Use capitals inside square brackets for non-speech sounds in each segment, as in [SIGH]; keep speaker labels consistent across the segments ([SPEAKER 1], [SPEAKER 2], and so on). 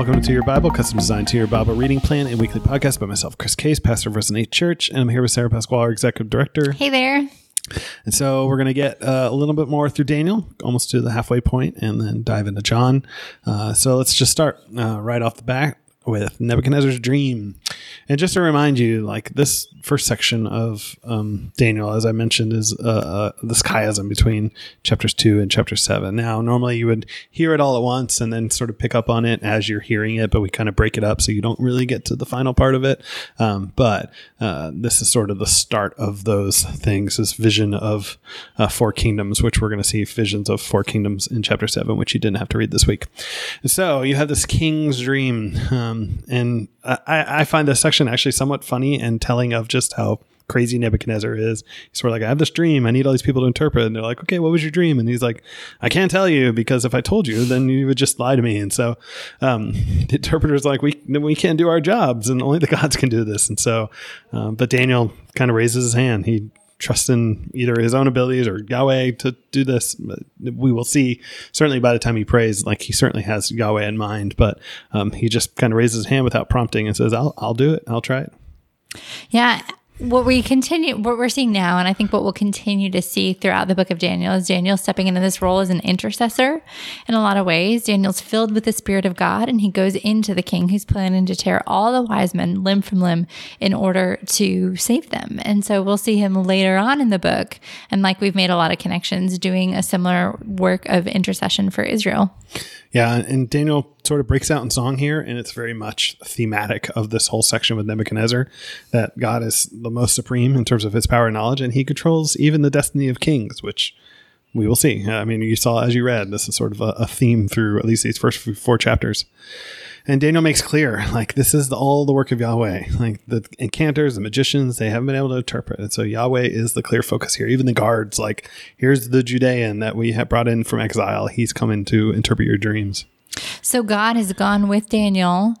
[SPEAKER 1] welcome to your Bible, custom designed to your Bible reading plan and weekly podcast by myself, Chris Case, pastor of Resonate Church, and I'm here with Sarah Pasquale, our executive director.
[SPEAKER 2] Hey there.
[SPEAKER 1] And so we're going to get uh, a little bit more through Daniel, almost to the halfway point, and then dive into John. Uh, so let's just start uh, right off the bat with Nebuchadnezzar's dream. And just to remind you, like this first section of um, Daniel, as I mentioned, is uh, uh, this chiasm between chapters two and chapter seven. Now, normally you would hear it all at once and then sort of pick up on it as you're hearing it, but we kind of break it up so you don't really get to the final part of it. Um, but uh, this is sort of the start of those things, this vision of uh, four kingdoms, which we're going to see visions of four kingdoms in chapter seven, which you didn't have to read this week. And so you have this king's dream. Um, and I, I find this section actually somewhat funny and telling of just how crazy Nebuchadnezzar is. He's sort of like, I have this dream. I need all these people to interpret. And they're like, okay, what was your dream? And he's like, I can't tell you because if I told you, then you would just lie to me. And so um, the interpreter's like, we, we can't do our jobs and only the gods can do this. And so, um, but Daniel kind of raises his hand. He trusts in either his own abilities or Yahweh to do this. We will see. Certainly, by the time he prays, like he certainly has Yahweh in mind, but um, he just kind of raises his hand without prompting and says, "I'll I'll do it. I'll try it."
[SPEAKER 2] Yeah, what we continue what we're seeing now and i think what we'll continue to see throughout the book of daniel is daniel stepping into this role as an intercessor in a lot of ways. Daniel's filled with the spirit of god and he goes into the king who's planning to tear all the wise men limb from limb in order to save them. And so we'll see him later on in the book and like we've made a lot of connections doing a similar work of intercession for israel
[SPEAKER 1] yeah, and Daniel sort of breaks out in song here, and it's very much thematic of this whole section with Nebuchadnezzar that God is the most supreme in terms of his power and knowledge, and he controls even the destiny of kings, which we will see. I mean, you saw as you read, this is sort of a, a theme through at least these first four chapters. And Daniel makes clear, [LAUGHS] like, this is the, all the work of Yahweh. Like, the enchanters, the magicians, they haven't been able to interpret it. So Yahweh is the clear focus here. Even the guards, like, here's the Judean that we have brought in from exile. He's coming to interpret your dreams.
[SPEAKER 2] So God has gone with Daniel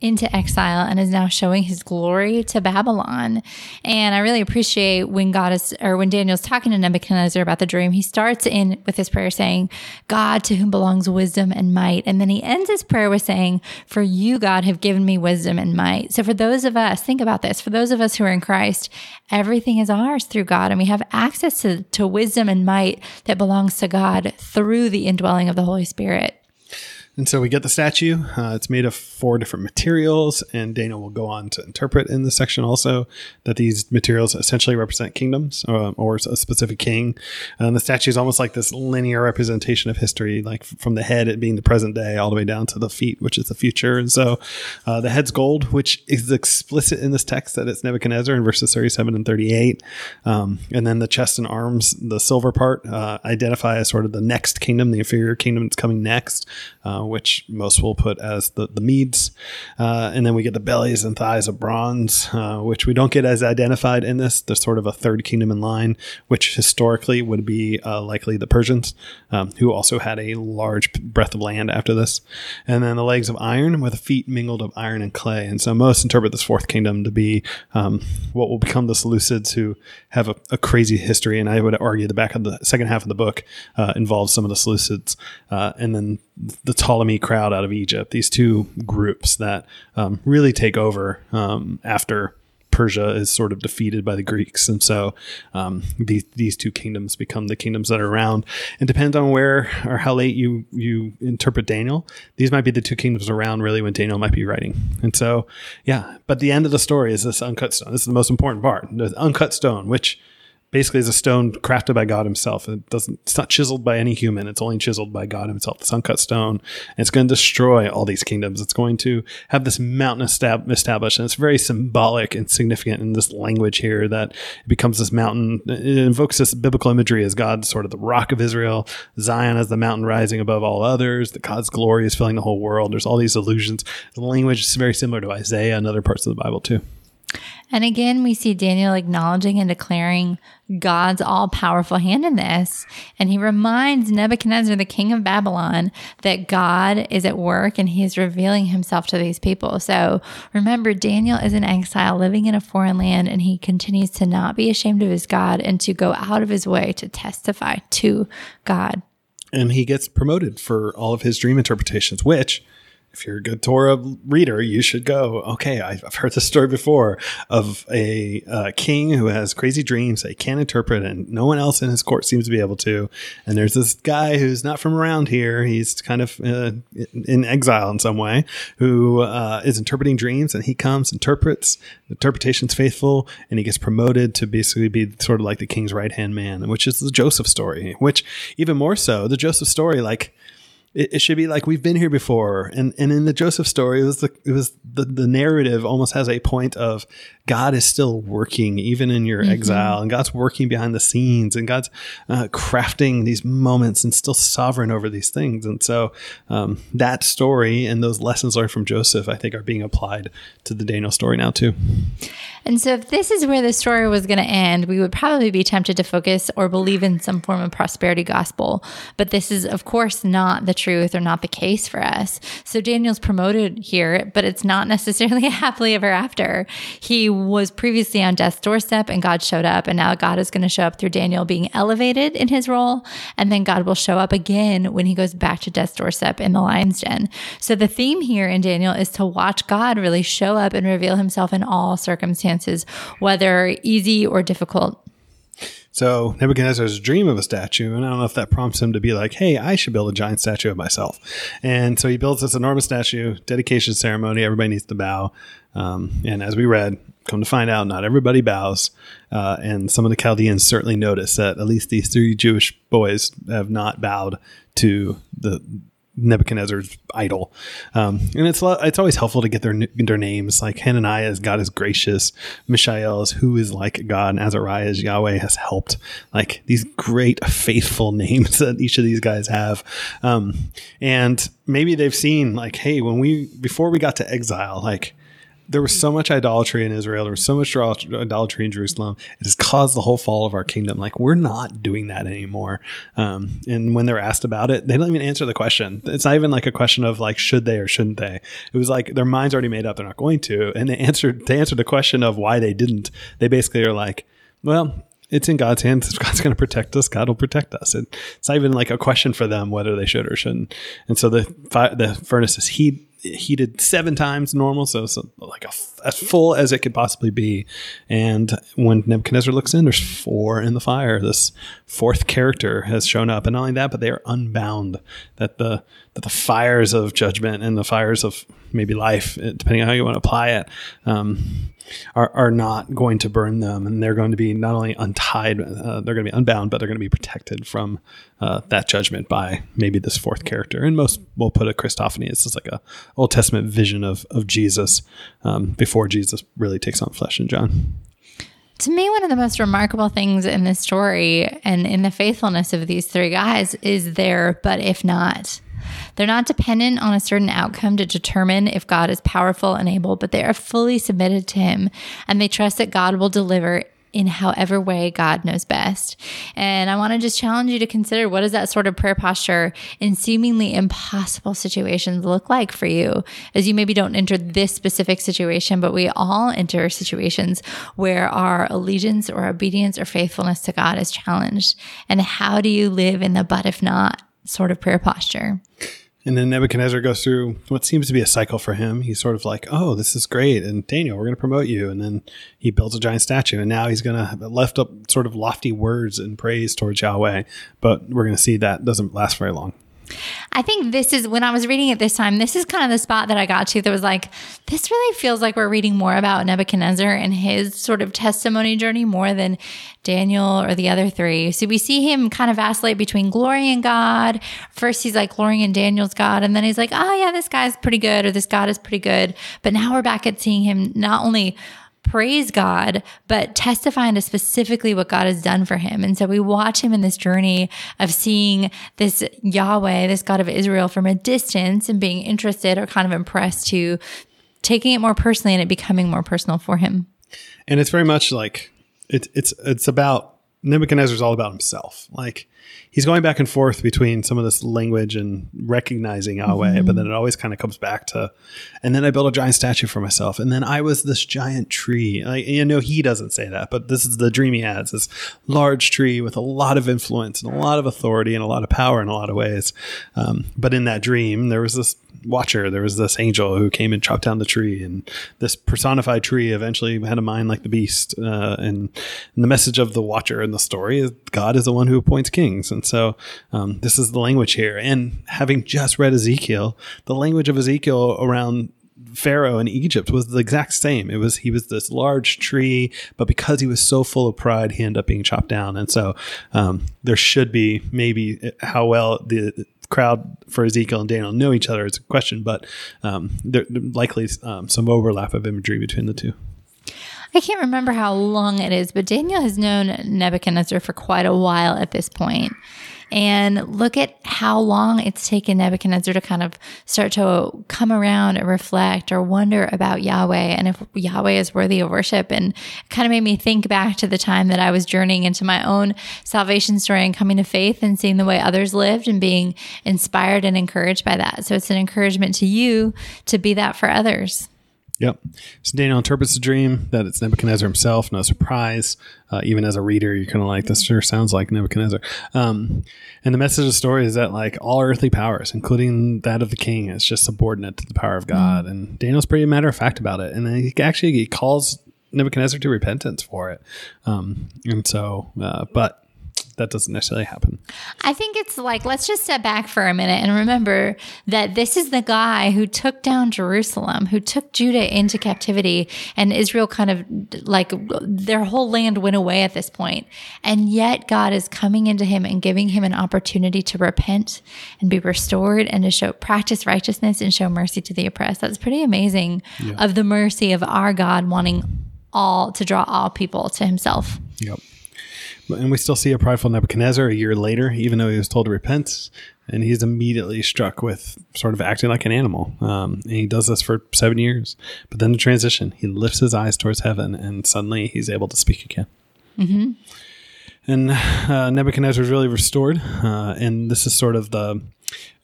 [SPEAKER 2] into exile and is now showing his glory to Babylon. And I really appreciate when God is, or when Daniel's talking to Nebuchadnezzar about the dream, he starts in with his prayer saying, God to whom belongs wisdom and might. And then he ends his prayer with saying, For you, God, have given me wisdom and might. So for those of us, think about this, for those of us who are in Christ, everything is ours through God. And we have access to, to wisdom and might that belongs to God through the indwelling of the Holy Spirit.
[SPEAKER 1] And so we get the statue. Uh, it's made of four different materials, and Daniel will go on to interpret in this section also that these materials essentially represent kingdoms uh, or a specific king. And the statue is almost like this linear representation of history, like from the head, it being the present day, all the way down to the feet, which is the future. And so uh, the head's gold, which is explicit in this text that it's Nebuchadnezzar in verses 37 and 38. Um, and then the chest and arms, the silver part, uh, identify as sort of the next kingdom, the inferior kingdom that's coming next uh, which most will put as the, the Medes. Uh, and then we get the bellies and thighs of bronze, uh, which we don't get as identified in this. There's sort of a third kingdom in line, which historically would be uh, likely the Persians, um, who also had a large breadth of land after this. And then the legs of iron with feet mingled of iron and clay. And so most interpret this fourth kingdom to be um, what will become the Seleucids, who have a, a, crazy history. And I would argue the back of the second half of the book uh, involves some of the Seleucids. Uh, and then the Ptolemy crowd out of Egypt, these two groups that um, really take over um, after Persia is sort of defeated by the Greeks. And so um, these, these two kingdoms become the kingdoms that are around. And depends on where or how late you, you interpret Daniel, these might be the two kingdoms around really when Daniel might be writing. And so, yeah, but the end of the story is this uncut stone. This is the most important part the uncut stone, which basically is a stone crafted by God Himself. It doesn't. It's not chiseled by any human. It's only chiseled by God Himself. This uncut stone. And it's going to destroy all these kingdoms. It's going to have this mountain estab- established, and it's very symbolic and significant in this language here that it becomes this mountain. It invokes this biblical imagery as God's sort of the rock of Israel, Zion as the mountain rising above all others. That God's glory is filling the whole world. There's all these allusions. The language is very similar to Isaiah and other parts of the Bible too.
[SPEAKER 2] And again, we see Daniel acknowledging and declaring God's all powerful hand in this. And he reminds Nebuchadnezzar, the king of Babylon, that God is at work and he is revealing himself to these people. So remember, Daniel is in exile living in a foreign land and he continues to not be ashamed of his God and to go out of his way to testify to God.
[SPEAKER 1] And he gets promoted for all of his dream interpretations, which if you're a good Torah reader, you should go, okay, I've heard this story before of a uh, king who has crazy dreams that he can't interpret and no one else in his court seems to be able to. And there's this guy who's not from around here. He's kind of uh, in exile in some way who uh, is interpreting dreams and he comes, interprets, the interpretation's faithful, and he gets promoted to basically be sort of like the king's right hand man, which is the Joseph story, which even more so, the Joseph story, like, it, it, should be like we've been here before. And and in the Joseph story, it was the it was the, the narrative almost has a point of God is still working even in your mm-hmm. exile, and God's working behind the scenes, and God's uh, crafting these moments and still sovereign over these things. And so um, that story and those lessons learned from Joseph, I think, are being applied to the Daniel story now too.
[SPEAKER 2] And so, if this is where the story was going to end, we would probably be tempted to focus or believe in some form of prosperity gospel. But this is, of course, not the truth or not the case for us. So, Daniel's promoted here, but it's not necessarily a [LAUGHS] happily ever after. He was previously on death's doorstep and God showed up, and now God is going to show up through Daniel being elevated in his role. And then God will show up again when he goes back to death's doorstep in the lion's den. So, the theme here in Daniel is to watch God really show up and reveal himself in all circumstances circumstances, whether easy or difficult.
[SPEAKER 1] So Nebuchadnezzar's dream of a statue, and I don't know if that prompts him to be like, "Hey, I should build a giant statue of myself." And so he builds this enormous statue, dedication ceremony. Everybody needs to bow. Um, and as we read, come to find out, not everybody bows. Uh, and some of the Chaldeans certainly notice that at least these three Jewish boys have not bowed to the Nebuchadnezzar's idol. Um, and it's it's always helpful to get their their names. Like Hananiah is God is gracious, Mishael is who is like God, and Azariah is Yahweh has helped. Like these great faithful [LAUGHS] names that each of these guys have. Um, and maybe they've seen like, hey, when we before we got to exile, like there was so much idolatry in Israel. There was so much idolatry in Jerusalem. It has caused the whole fall of our kingdom. Like we're not doing that anymore. Um, and when they're asked about it, they don't even answer the question. It's not even like a question of like should they or shouldn't they. It was like their minds already made up. They're not going to. And they answered. They answered the question of why they didn't. They basically are like, well, it's in God's hands. If [LAUGHS] God's going to protect us, God will protect us. And it's not even like a question for them whether they should or shouldn't. And so the fi- the furnace is heat heated seven times normal, so, so like a, as full as it could possibly be. And when Nebuchadnezzar looks in, there's four in the fire. This fourth character has shown up, and not only that, but they are unbound. That the that the fires of judgment and the fires of maybe life, depending on how you want to apply it, um, are, are not going to burn them, and they're going to be not only untied, uh, they're going to be unbound, but they're going to be protected from uh, that judgment by maybe this fourth character. And most will put a Christophany. It's just like a Old Testament vision of of Jesus um, before Jesus really takes on flesh in John.
[SPEAKER 2] To me, one of the most remarkable things in this story and in the faithfulness of these three guys is their but if not. They're not dependent on a certain outcome to determine if God is powerful and able, but they are fully submitted to Him and they trust that God will deliver in however way God knows best. And I want to just challenge you to consider what does that sort of prayer posture in seemingly impossible situations look like for you as you maybe don't enter this specific situation, but we all enter situations where our allegiance or obedience or faithfulness to God is challenged. And how do you live in the but if not sort of prayer posture?
[SPEAKER 1] And then Nebuchadnezzar goes through what seems to be a cycle for him. He's sort of like, oh, this is great. And Daniel, we're going to promote you. And then he builds a giant statue. And now he's going to lift up sort of lofty words and praise towards Yahweh. But we're going to see that doesn't last very long.
[SPEAKER 2] I think this is when I was reading it this time, this is kind of the spot that I got to that was like, this really feels like we're reading more about Nebuchadnezzar and his sort of testimony journey more than Daniel or the other three. So we see him kind of vacillate between glory and God. First, he's like glorying in Daniel's God, and then he's like, oh, yeah, this guy's pretty good, or this God is pretty good. But now we're back at seeing him not only praise God, but testifying to specifically what God has done for him. And so we watch him in this journey of seeing this Yahweh, this God of Israel from a distance and being interested or kind of impressed to taking it more personally and it becoming more personal for him.
[SPEAKER 1] And it's very much like it's it's it's about Nebuchadnezzar's all about himself. Like he's going back and forth between some of this language and recognizing Yahweh, mm-hmm. but then it always kind of comes back to, and then I built a giant statue for myself, and then I was this giant tree. Like you know, he doesn't say that, but this is the dream he has: this large tree with a lot of influence and a lot of authority and a lot of power in a lot of ways. Um, but in that dream, there was this watcher. There was this angel who came and chopped down the tree, and this personified tree eventually had a mind like the beast. Uh, and, and, the message of the watcher in the story is God is the one who appoints kings, and so um, this is the language here. And having just read Ezekiel, the language of Ezekiel around Pharaoh in Egypt was the exact same. It was he was this large tree, but because he was so full of pride, he ended up being chopped down. And so um, there should be maybe how well the crowd for Ezekiel and Daniel know each other is a question, but um, there, likely um, some overlap of imagery between the two.
[SPEAKER 2] I can't remember how long it is, but Daniel has known Nebuchadnezzar for quite a while at this point. And look at how long it's taken Nebuchadnezzar to kind of start to come around and reflect or wonder about Yahweh and if Yahweh is worthy of worship. And it kind of made me think back to the time that I was journeying into my own salvation story and coming to faith and seeing the way others lived and being inspired and encouraged by that. So it's an encouragement to you to be that for others.
[SPEAKER 1] Yep. So Daniel interprets the dream that it's Nebuchadnezzar himself. No surprise. Uh, even as a reader, you're kind of like, this sure sounds like Nebuchadnezzar. Um, and the message of the story is that like all earthly powers, including that of the king, is just subordinate to the power of God. Mm. And Daniel's pretty matter of fact about it. And he actually he calls Nebuchadnezzar to repentance for it. Um, and so, uh, but that doesn't necessarily happen.
[SPEAKER 2] I think it's like, let's just step back for a minute and remember that this is the guy who took down Jerusalem, who took Judah into captivity, and Israel kind of like their whole land went away at this point. And yet God is coming into him and giving him an opportunity to repent and be restored and to show practice righteousness and show mercy to the oppressed. That's pretty amazing yeah. of the mercy of our God wanting all to draw all people to himself.
[SPEAKER 1] Yep. And we still see a prideful Nebuchadnezzar a year later, even though he was told to repent. And he's immediately struck with sort of acting like an animal. Um, and he does this for seven years. But then the transition, he lifts his eyes towards heaven, and suddenly he's able to speak again. Mm-hmm. And uh, Nebuchadnezzar is really restored. Uh, and this is sort of the,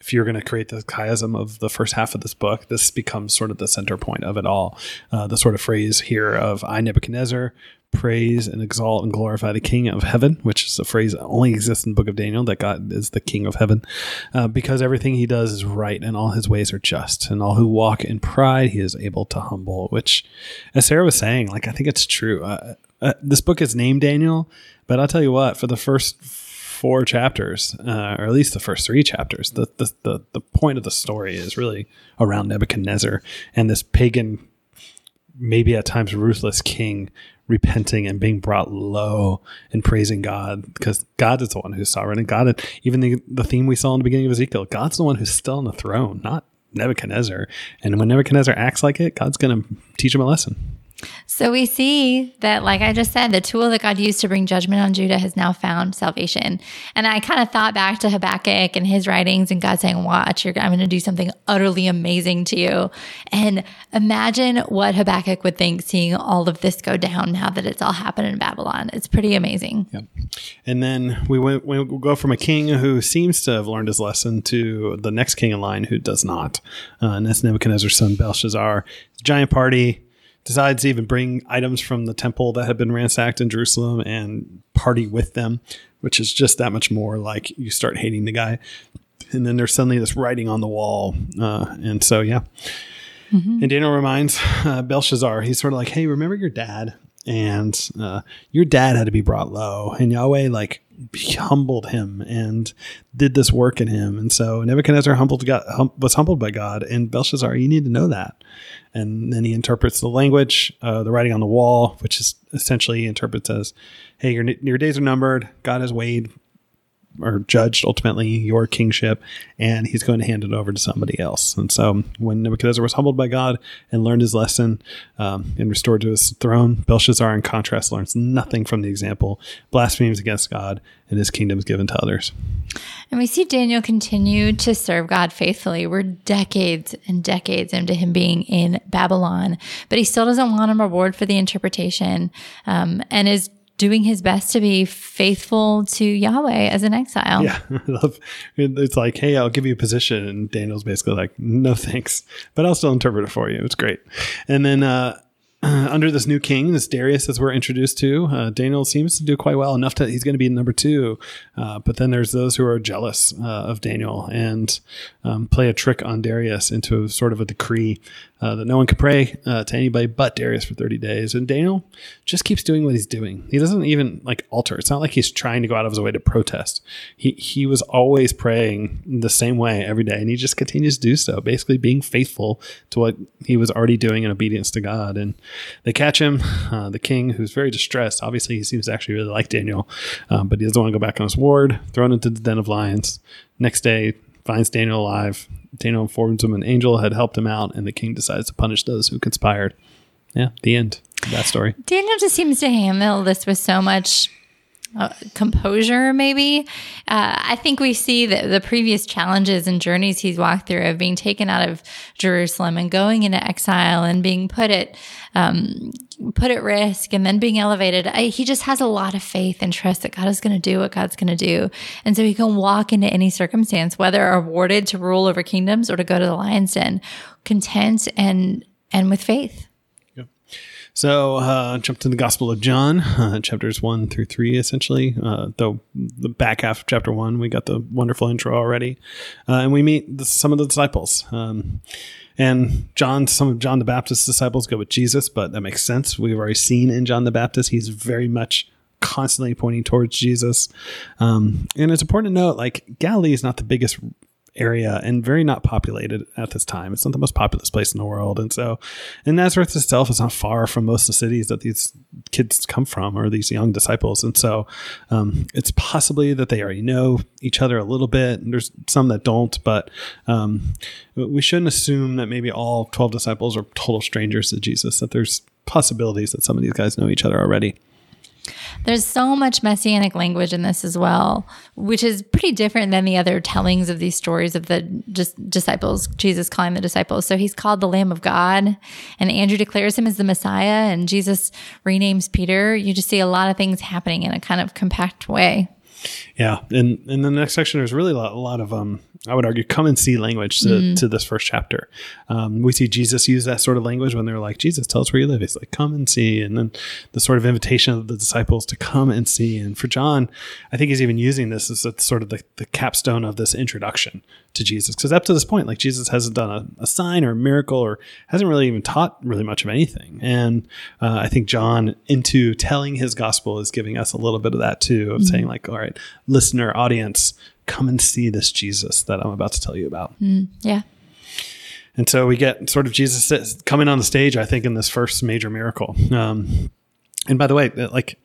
[SPEAKER 1] if you're going to create the chiasm of the first half of this book, this becomes sort of the center point of it all. Uh, the sort of phrase here of I, Nebuchadnezzar, praise and exalt and glorify the King of heaven, which is a phrase that only exists in the book of Daniel, that God is the King of heaven, uh, because everything he does is right and all his ways are just, and all who walk in pride he is able to humble, which, as Sarah was saying, like, I think it's true. Uh, uh, this book is named Daniel, but I'll tell you what, for the first four chapters, uh, or at least the first three chapters, the, the, the, the point of the story is really around Nebuchadnezzar and this pagan maybe at times ruthless king repenting and being brought low and praising God because God is the one who's sovereign and God even the, the theme we saw in the beginning of Ezekiel God's the one who's still on the throne not Nebuchadnezzar. And when Nebuchadnezzar acts like it God's going to teach him a lesson
[SPEAKER 2] so we see that, like I just said, the tool that God used to bring judgment on Judah has now found salvation. And I kind of thought back to Habakkuk and his writings and God saying, Watch, I'm going to do something utterly amazing to you. And imagine what Habakkuk would think seeing all of this go down now that it's all happened in Babylon. It's pretty amazing.
[SPEAKER 1] Yep. And then we went, we go from a king who seems to have learned his lesson to the next king in line who does not. Uh, and that's Nebuchadnezzar's son, Belshazzar. Giant party decides to even bring items from the temple that had been ransacked in Jerusalem and party with them, which is just that much more like you start hating the guy. And then there's suddenly this writing on the wall. Uh, and so, yeah. Mm-hmm. And Daniel reminds uh, Belshazzar, he's sort of like, hey, remember your dad? And uh, your dad had to be brought low. And Yahweh, like, humbled him and did this work in him. And so Nebuchadnezzar humbled God, hum, was humbled by God. And Belshazzar, you need to know that. And then he interprets the language, uh, the writing on the wall, which is essentially interprets as, "Hey, your your days are numbered. God has weighed or judged ultimately your kingship, and he's going to hand it over to somebody else. And so, when Nebuchadnezzar was humbled by God and learned his lesson um, and restored to his throne, Belshazzar, in contrast, learns nothing from the example, blasphemes against God, and his kingdom is given to others.
[SPEAKER 2] And we see Daniel continue to serve God faithfully. We're decades and decades into him being in Babylon, but he still doesn't want a reward for the interpretation um, and is doing his best to be faithful to Yahweh as an exile.
[SPEAKER 1] Yeah, [LAUGHS] It's like, hey, I'll give you a position, and Daniel's basically like, no thanks, but I'll still interpret it for you. It's great. And then uh, uh, under this new king, this Darius, as we're introduced to, uh, Daniel seems to do quite well enough that he's going to be number two. Uh, but then there's those who are jealous uh, of Daniel and um, play a trick on Darius into sort of a decree uh, that no one could pray uh, to anybody but Darius for 30 days. And Daniel just keeps doing what he's doing. He doesn't even like alter. It's not like he's trying to go out of his way to protest. He he was always praying the same way every day, and he just continues to do so, basically being faithful to what he was already doing in obedience to God. And they catch him, uh, the king, who's very distressed. Obviously, he seems to actually really like Daniel, um, but he doesn't want to go back on his ward. Thrown into the den of lions. Next day, finds Daniel alive. Daniel informs him an angel had helped him out, and the king decides to punish those who conspired. Yeah, the end of that story.
[SPEAKER 2] Daniel just seems to handle this with so much uh, composure, maybe. Uh, I think we see that the previous challenges and journeys he's walked through of being taken out of Jerusalem and going into exile and being put at um, put at risk and then being elevated. I, he just has a lot of faith and trust that God is going to do what God's going to do, and so he can walk into any circumstance, whether awarded to rule over kingdoms or to go to the lion's den, content and and with faith.
[SPEAKER 1] So, uh, jump to the Gospel of John, [LAUGHS] uh, chapters one through three, essentially. Uh, though the back half of chapter one, we got the wonderful intro already, uh, and we meet the, some of the disciples. Um, and John, some of John the Baptist's disciples go with Jesus, but that makes sense. We've already seen in John the Baptist, he's very much constantly pointing towards Jesus. Um, and it's important to note, like Galilee is not the biggest area and very not populated at this time. It's not the most populous place in the world. And so, and Nazareth itself is not far from most of the cities that these kids come from or these young disciples. And so, um, it's possibly that they already know each other a little bit. And there's some that don't, but um, we shouldn't assume that maybe all 12 disciples are total strangers to Jesus, that there's possibilities that some of these guys know each other already.
[SPEAKER 2] There's so much messianic language in this as well, which is pretty different than the other tellings of these stories of the just disciples, Jesus calling the disciples. So he's called the Lamb of God, and Andrew declares him as the Messiah, and Jesus renames Peter. You just see a lot of things happening in a kind of compact way.
[SPEAKER 1] Yeah, and in the next section, there's really a lot, a lot of um, I would argue, come and see language to, mm. to this first chapter. Um, we see Jesus use that sort of language when they're like, Jesus, tell us where you live. He's like, come and see. And then the sort of invitation of the disciples to come and see. And for John, I think he's even using this as a, sort of the, the capstone of this introduction to Jesus. Because up to this point, like Jesus hasn't done a, a, sign or a miracle or hasn't really even taught really much of anything. And uh, I think John, into telling his gospel, is giving us a little bit of that too, of mm. saying, like, all right, listener, audience, come and see this Jesus that I'm about to tell you about.
[SPEAKER 2] Mm, yeah.
[SPEAKER 1] And so we get sort of Jesus coming on the stage, I think, in this first major miracle. Um, and by the way, like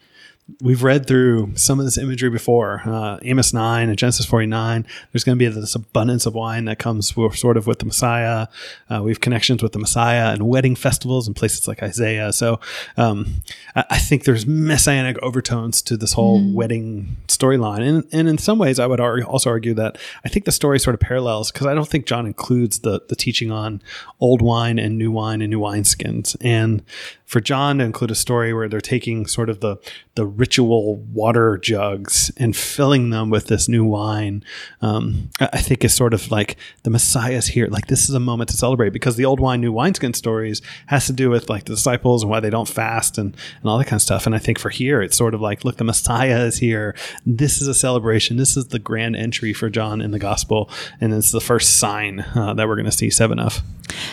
[SPEAKER 1] we've read through some of this imagery before uh, amos 9 and genesis 49 there's going to be this abundance of wine that comes sort of with the messiah. Uh, we have connections with the messiah and wedding festivals in places like isaiah. So um, I, I, think there's messianic overtones to this whole mm. wedding storyline. And, and in some ways i would also argue that i think the story sort of parallels because i don't think john includes the, the teaching on old wine and new wine and new wineskins. And for John to include a story where they're taking sort of the the ritual water jugs and filling them with this new wine, um, I think is sort of like the Messiah's here. Like this is a moment to celebrate because the old wine, new wineskin stories has to do with like the disciples and why they don't fast and and all that kind of stuff. And I think for here, it's sort of like, look, the Messiah is here. This is a celebration. This is the grand entry for John in the gospel, and it's the first sign uh, that we're going to see seven of.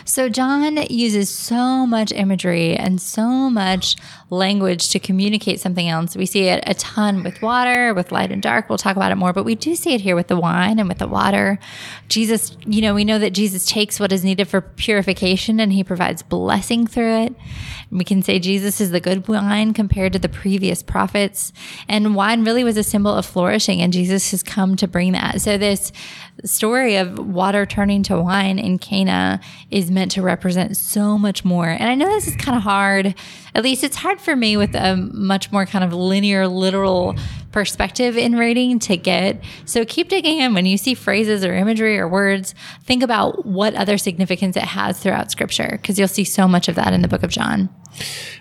[SPEAKER 2] So John uses so much imagery and so much language to communicate something else. We see it a ton with water, with light and dark. We'll talk about it more, but we do see it here with the wine and with the water. Jesus, you know, we know that Jesus takes what is needed for purification and he provides blessing through it. We can say Jesus is the good wine compared to the previous prophets. And wine really was a symbol of flourishing, and Jesus has come to bring that. So, this story of water turning to wine in Cana is meant to represent so much more. And I know this is kind of hard. At least it's hard for me with a much more kind of linear, literal perspective in reading to get. So keep digging in when you see phrases or imagery or words. Think about what other significance it has throughout scripture because you'll see so much of that in the book of John.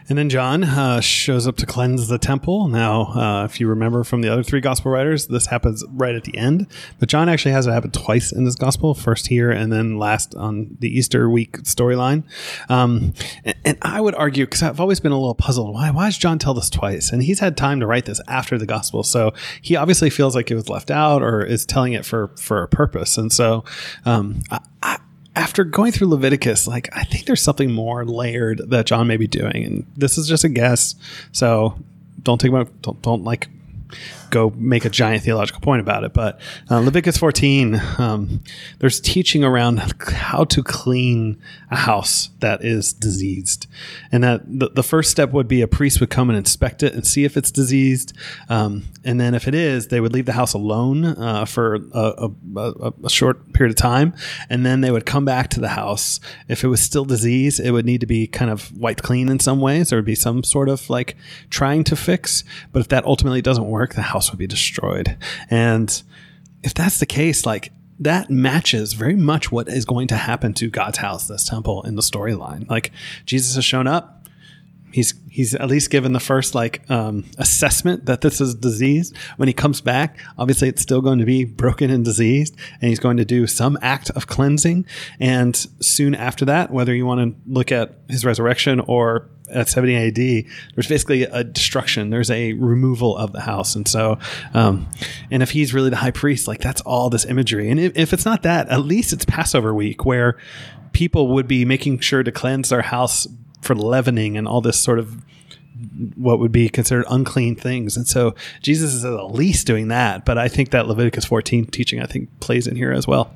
[SPEAKER 1] And then John uh, shows up to cleanse the temple. Now, uh, if you remember from the other three gospel writers, this happens right at the end. But John actually has it happen twice in this gospel first here and then last on the Easter week storyline. Um, and, and, I would argue, because I've always been a little puzzled, why, why does John tell this twice? And he's had time to write this after the gospel. So he obviously feels like it was left out or is telling it for, for a purpose. And so um, I, I after going through Leviticus, like I think there's something more layered that John may be doing, and this is just a guess. So don't take my don't, don't like go make a giant theological point about it. But uh, Leviticus 14, um, there's teaching around how to clean a house that is diseased. And that the, the first step would be a priest would come and inspect it and see if it's diseased. Um, and then if it is, they would leave the house alone uh, for a, a, a, short period of time. And then they would come back to the house. If it was still diseased, it would need to be kind of wiped clean in some ways. There would be some sort of like trying to fix. But if that ultimately doesn't work, the house house would be destroyed. And if that's the case, like that matches very much what is going to happen to God's house, this temple in the storyline. Like Jesus has shown up. He's he's at least given the first like um, assessment that this is disease. When he comes back, obviously it's still going to be broken and diseased, and he's going to do some act of cleansing. And soon after that, whether you want to look at his resurrection or at 70 AD, there's basically a destruction. There's a removal of the house. And so, um, and if he's really the high priest, like that's all this imagery. And if, if it's not that, at least it's Passover week where people would be making sure to cleanse their house for leavening and all this sort of what would be considered unclean things. And so Jesus is at least doing that. But I think that Leviticus 14 teaching, I think, plays in here as well.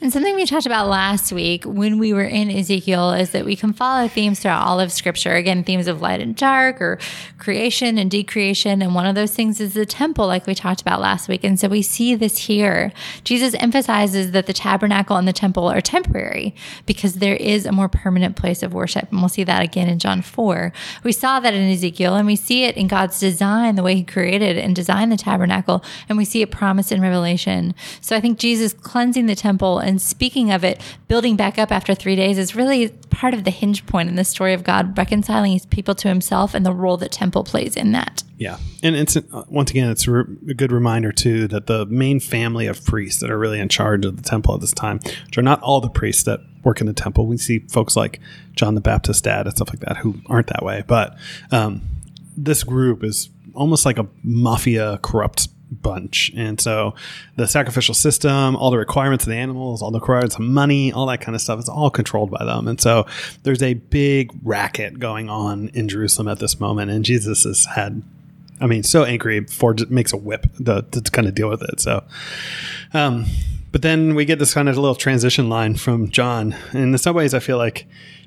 [SPEAKER 2] And something we talked about last week when we were in Ezekiel is that we can follow themes throughout all of scripture. Again, themes of light and dark or creation and decreation. And one of those things is the temple, like we talked about last week. And so we see this here. Jesus emphasizes that the tabernacle and the temple are temporary because there is a more permanent place of worship. And we'll see that again in John 4. We saw that in Ezekiel and we see it in God's design, the way he created and designed the tabernacle. And we see it promised in Revelation. So I think Jesus cleansing the temple and speaking of it, building back up after three days is really part of the hinge point in the story of God reconciling his people to himself and the role that temple plays in that.
[SPEAKER 1] Yeah. And it's uh, once again, it's a good reminder too that the main family of priests that are really in charge of the temple at this time, which are not all the priests that work in the temple. We see folks like John the Baptist dad and stuff like that who aren't that way. But um, this group is almost like a mafia corrupt bunch. And so the sacrificial system, all the requirements of the animals, all the requirements of money, all that kind of stuff is all controlled by them. And so there's a big racket going on in Jerusalem at this moment. And Jesus has had, I mean, so angry, Ford makes a whip to, to kind of deal with it. So, um, but then we get this kind of little transition line from John. And in some ways, I feel like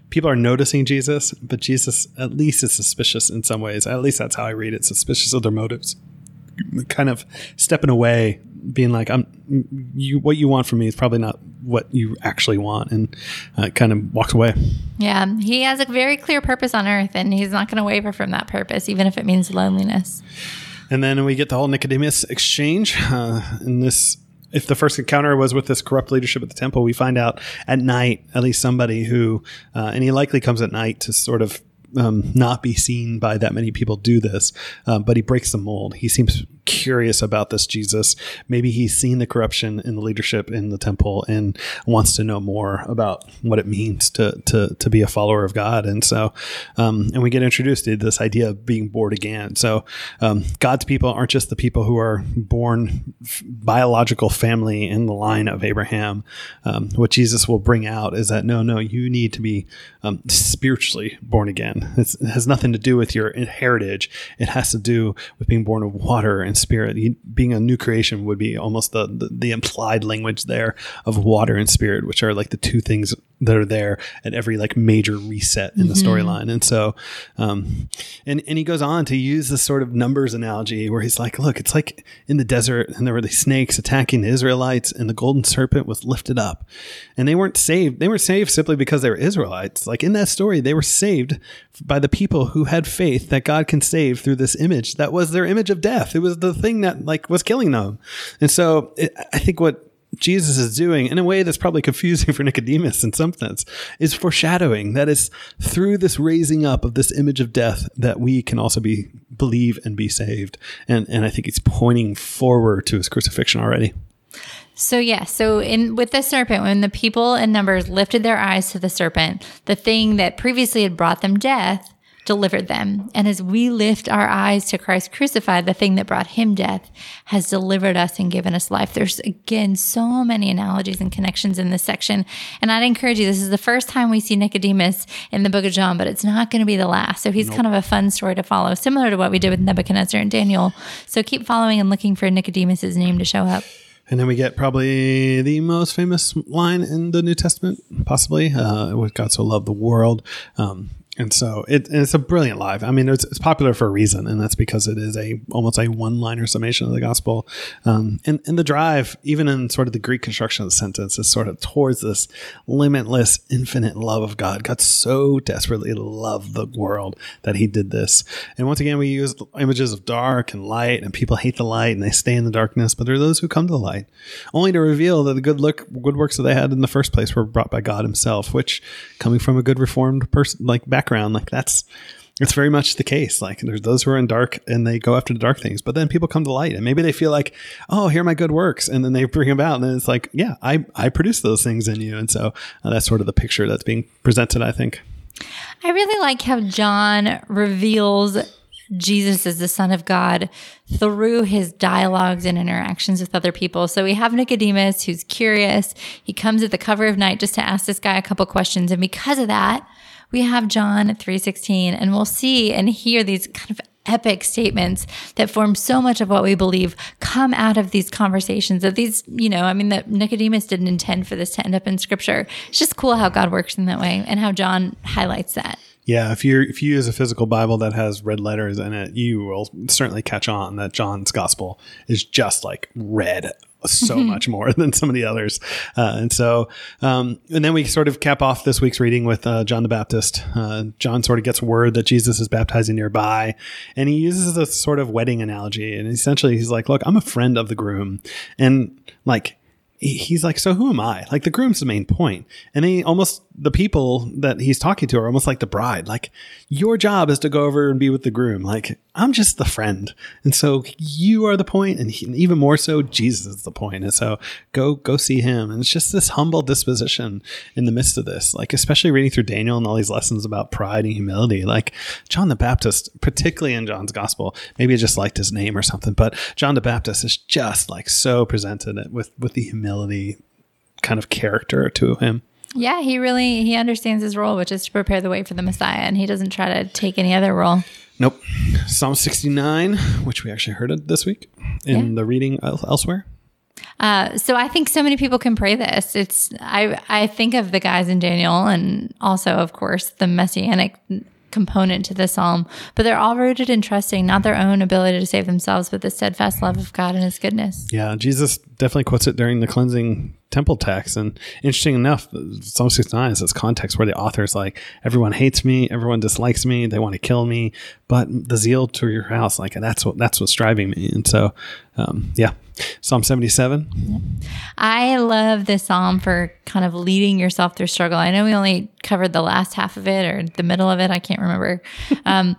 [SPEAKER 1] people are noticing Jesus, but Jesus at least is suspicious in some ways. At least that's how I read it, suspicious of their motives kind of stepping away, being like, "I'm you. What you want from me is probably not what you actually want," and uh, kind of walks away.
[SPEAKER 2] Yeah, he has a very clear purpose on earth, and he's not going to waver from that purpose, even if it means loneliness.
[SPEAKER 1] And then we get the whole Nicodemus exchange. Uh, in this, if the first encounter was with this corrupt leadership at the temple, we find out at night, at least somebody who, uh, and he likely comes at night to sort of um, not be seen by that many people do this, uh, but he breaks the mold. He seems curious about this Jesus. Maybe he's seen the corruption in the leadership in the temple and wants to know more about what it means to to to be a follower of God. And so, um, and we get introduced to this idea of being born again. So, um, God's people aren't just the people who are born f- biological family in the line of Abraham. Um, what Jesus will bring out is that no, no, you need to be um, spiritually born again. It's, it has nothing to do with your heritage. It has to do with being born of water and spirit. being a new creation would be almost the, the, the implied language there of water and spirit, which are like the two things that are there at every like major reset in the
[SPEAKER 2] Mm-hmm.
[SPEAKER 1] storyline. And so, um, and, and he goes on to use this sort of numbers analogy where he's like, look, it's like in the desert and there were these snakes attacking the Israelites and the golden serpent was lifted up and they weren't saved. They weren't saved simply because they were Israelites. Like in that story, they were saved by the people who had faith that God can save through this image. That was their image of death. It was the thing that like was killing them. And so it, I think what Jesus is doing in a way that's probably confusing [LAUGHS] for Nicodemus in some sense is foreshadowing that it's through this raising up of this image of death that we can also be believe and be saved. And and I think he's pointing forward to his crucifixion already.
[SPEAKER 2] So yeah, so in with the serpent, when the people in numbers lifted their eyes to the serpent, the thing that previously had brought them death delivered them. And as we lift our eyes to Christ crucified, the thing that brought him death has delivered us and given us life. There's again so many analogies and connections in this section. And I'd encourage you, this is the first time we see Nicodemus in the book of John, but it's not going to be the last. So he's kind of a fun story to follow, similar to what we did with Nebuchadnezzar and Daniel. So keep following and looking for Nicodemus's name to show up.
[SPEAKER 1] And then we get probably the most famous line in the New Testament, possibly, uh, with God so loved the world. Um, and so it, it's a brilliant live. I mean, it's, it's popular for a reason, and that's because it is a almost a one-liner summation of the gospel. Um, and, and the drive, even in sort of the Greek construction of the sentence, is sort of towards this limitless, infinite love of God. God so desperately loved the world that He did this. And once again, we use images of dark and light, and people hate the light and they stay in the darkness. But there are those who come to the light, only to reveal that the good look, good works that they had in the first place were brought by God Himself. Which, coming from a good reformed person, like background, like that's it's very much the case. Like there's those who are in dark and they go after the dark things, but then people come to light and maybe they feel like, oh, here are my good works, and then they bring them out, and it's like, yeah, I I produce those things in you, and so uh, that's sort of the picture that's being presented. I think.
[SPEAKER 2] I really like how John reveals Jesus as the Son of God through his dialogues and interactions with other people. So we have Nicodemus who's curious. He comes at the cover of night just to ask this guy a couple questions. And because of that, we have John 3:16 and we'll see and hear these kind of epic statements that form so much of what we believe come out of these conversations that these you know i mean that nicodemus didn't intend for this to end up in scripture. It's just cool how god works in that way and how john highlights that.
[SPEAKER 1] Yeah, if you if you use a physical Bible that has red letters in it, you will certainly catch on that John's gospel is just like red so much more [LAUGHS] than some of the others. Uh, and so, um, and then we sort of cap off this week's reading with uh, John the Baptist. Uh, John sort of gets word that Jesus is baptizing nearby, and he uses a sort of wedding analogy. And essentially, he's like, "Look, I'm a friend of the groom," and like he's like, so who am I? Like the groom's the main point. And he almost, the people that he's talking to are almost like the bride. Like your job is to go over and be with the groom. Like I'm just the friend. And so you are the point, And he, even more so, Jesus is the point. And so go, go see him. And it's just this humble disposition in the midst of this, like, especially reading through Daniel and all these lessons about pride and humility. Like John the Baptist, particularly in John's gospel, maybe I just liked his name or something, but John the Baptist is just like so presented with, with the humility kind of character to him.
[SPEAKER 2] Yeah, he really he understands his role, which is to prepare the way for the Messiah, and he doesn't try to take any other role.
[SPEAKER 1] Nope. Psalm 69, which we actually heard it this week in the reading elsewhere.
[SPEAKER 2] Uh, so I think so many people can pray this. It's I I think of the guys in Daniel, and also of course the messianic component to the psalm, but they're all rooted in trusting not their own ability to save themselves, but the steadfast love of God and His goodness.
[SPEAKER 1] Yeah, Jesus definitely quotes it during the cleansing temple tax. And interesting enough, Psalm 69 is this context where the author is like, everyone hates me, everyone dislikes me, they want to kill me, but the zeal to your house, like that's what that's what's driving me. And so, um, yeah, Psalm 77.
[SPEAKER 2] I love this psalm for kind of leading yourself through struggle. I know we only covered the last half of it or the middle of it. I can't remember. [LAUGHS] Um,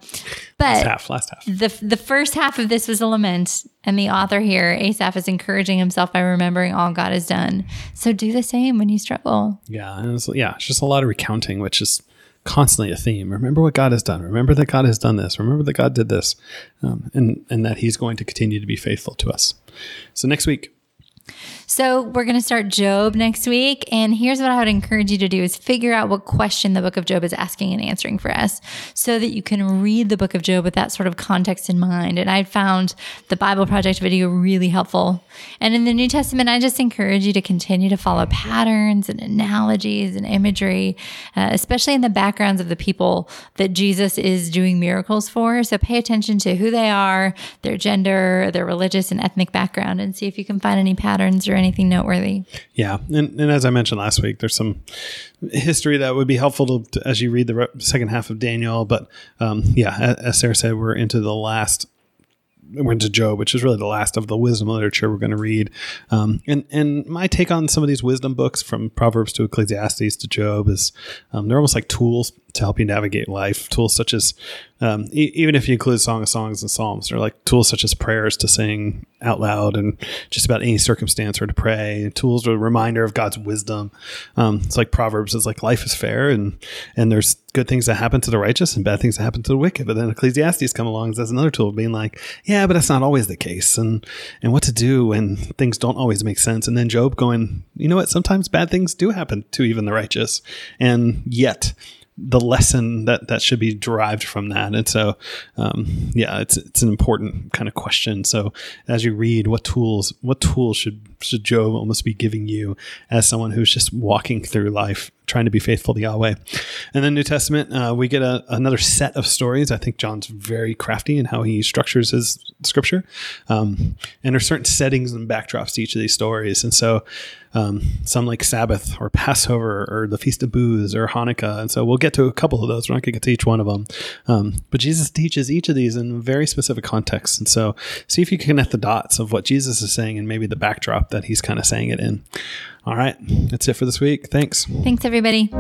[SPEAKER 2] but
[SPEAKER 1] half, last half.
[SPEAKER 2] the the first half of this was a lament, and the author here, Asaph, is encouraging himself by remembering all God has done. So do the same when you struggle.
[SPEAKER 1] Yeah, and it's, yeah, it's just a lot of recounting, which is constantly a theme. Remember what God has done. Remember that God has done this. Remember that God did this, um, and and that He's going to continue to be faithful to us. So next week,
[SPEAKER 2] So we're going to start Job next week. And here's what I would encourage you to do is figure out what question the book of Job is asking and answering for us so that you can read the book of Job with that sort of context in mind. And I found the Bible Project video really helpful. And in the New Testament, I just encourage you to continue to follow patterns and analogies and imagery, uh, especially in the backgrounds of the people that Jesus is doing miracles for. So pay attention to who they are, their gender, their religious and ethnic background, and see if you can find any patterns or anything noteworthy.
[SPEAKER 1] Yeah, and, and as I mentioned last week, there's some history that would be helpful to, to as you read the re- second half of Daniel. But um, yeah, as Sarah said, we're into the last we're into Job, which is really the last of the wisdom literature we're going to read. Um, and and my take on some of these wisdom books, from Proverbs to Ecclesiastes to Job, is um, they're almost like tools to help you navigate life. Tools such as, um, e- even if you include Song of Songs and Psalms, they're like tools such as prayers to sing out loud and just about any circumstance or to pray. Tools are a reminder of God's wisdom. Um, it's like Proverbs is like life is fair and and there's good things that happen to the righteous and bad things that happen to the wicked. But then Ecclesiastes come along as another tool of being like, yeah, but that's not always the case, and and what to do when things don't always make sense. And then Job going, you know what? Sometimes bad things do happen to even the righteous, and yet the lesson that that should be derived from that. And so, um, yeah, it's it's an important kind of question. So as you read, what tools what tools should should Job almost be giving you as someone who's just walking through life, trying to be faithful to Yahweh? And then New Testament, uh, we get a, another set of stories. I think John's very crafty in how he structures his scripture, um, and are certain settings and backdrops to each of these stories. And so um, some like Sabbath or Passover or the Feast of Booths or Hanukkah. And so we'll get to a couple of those. We're not going to get to each one of them. Um, but Jesus teaches each of these in very specific contexts. And so see if you can connect the dots of what Jesus is saying and maybe the backdrop that he's kind of saying it in. All right. That's it for this week. Thanks.
[SPEAKER 2] Thanks, everybody.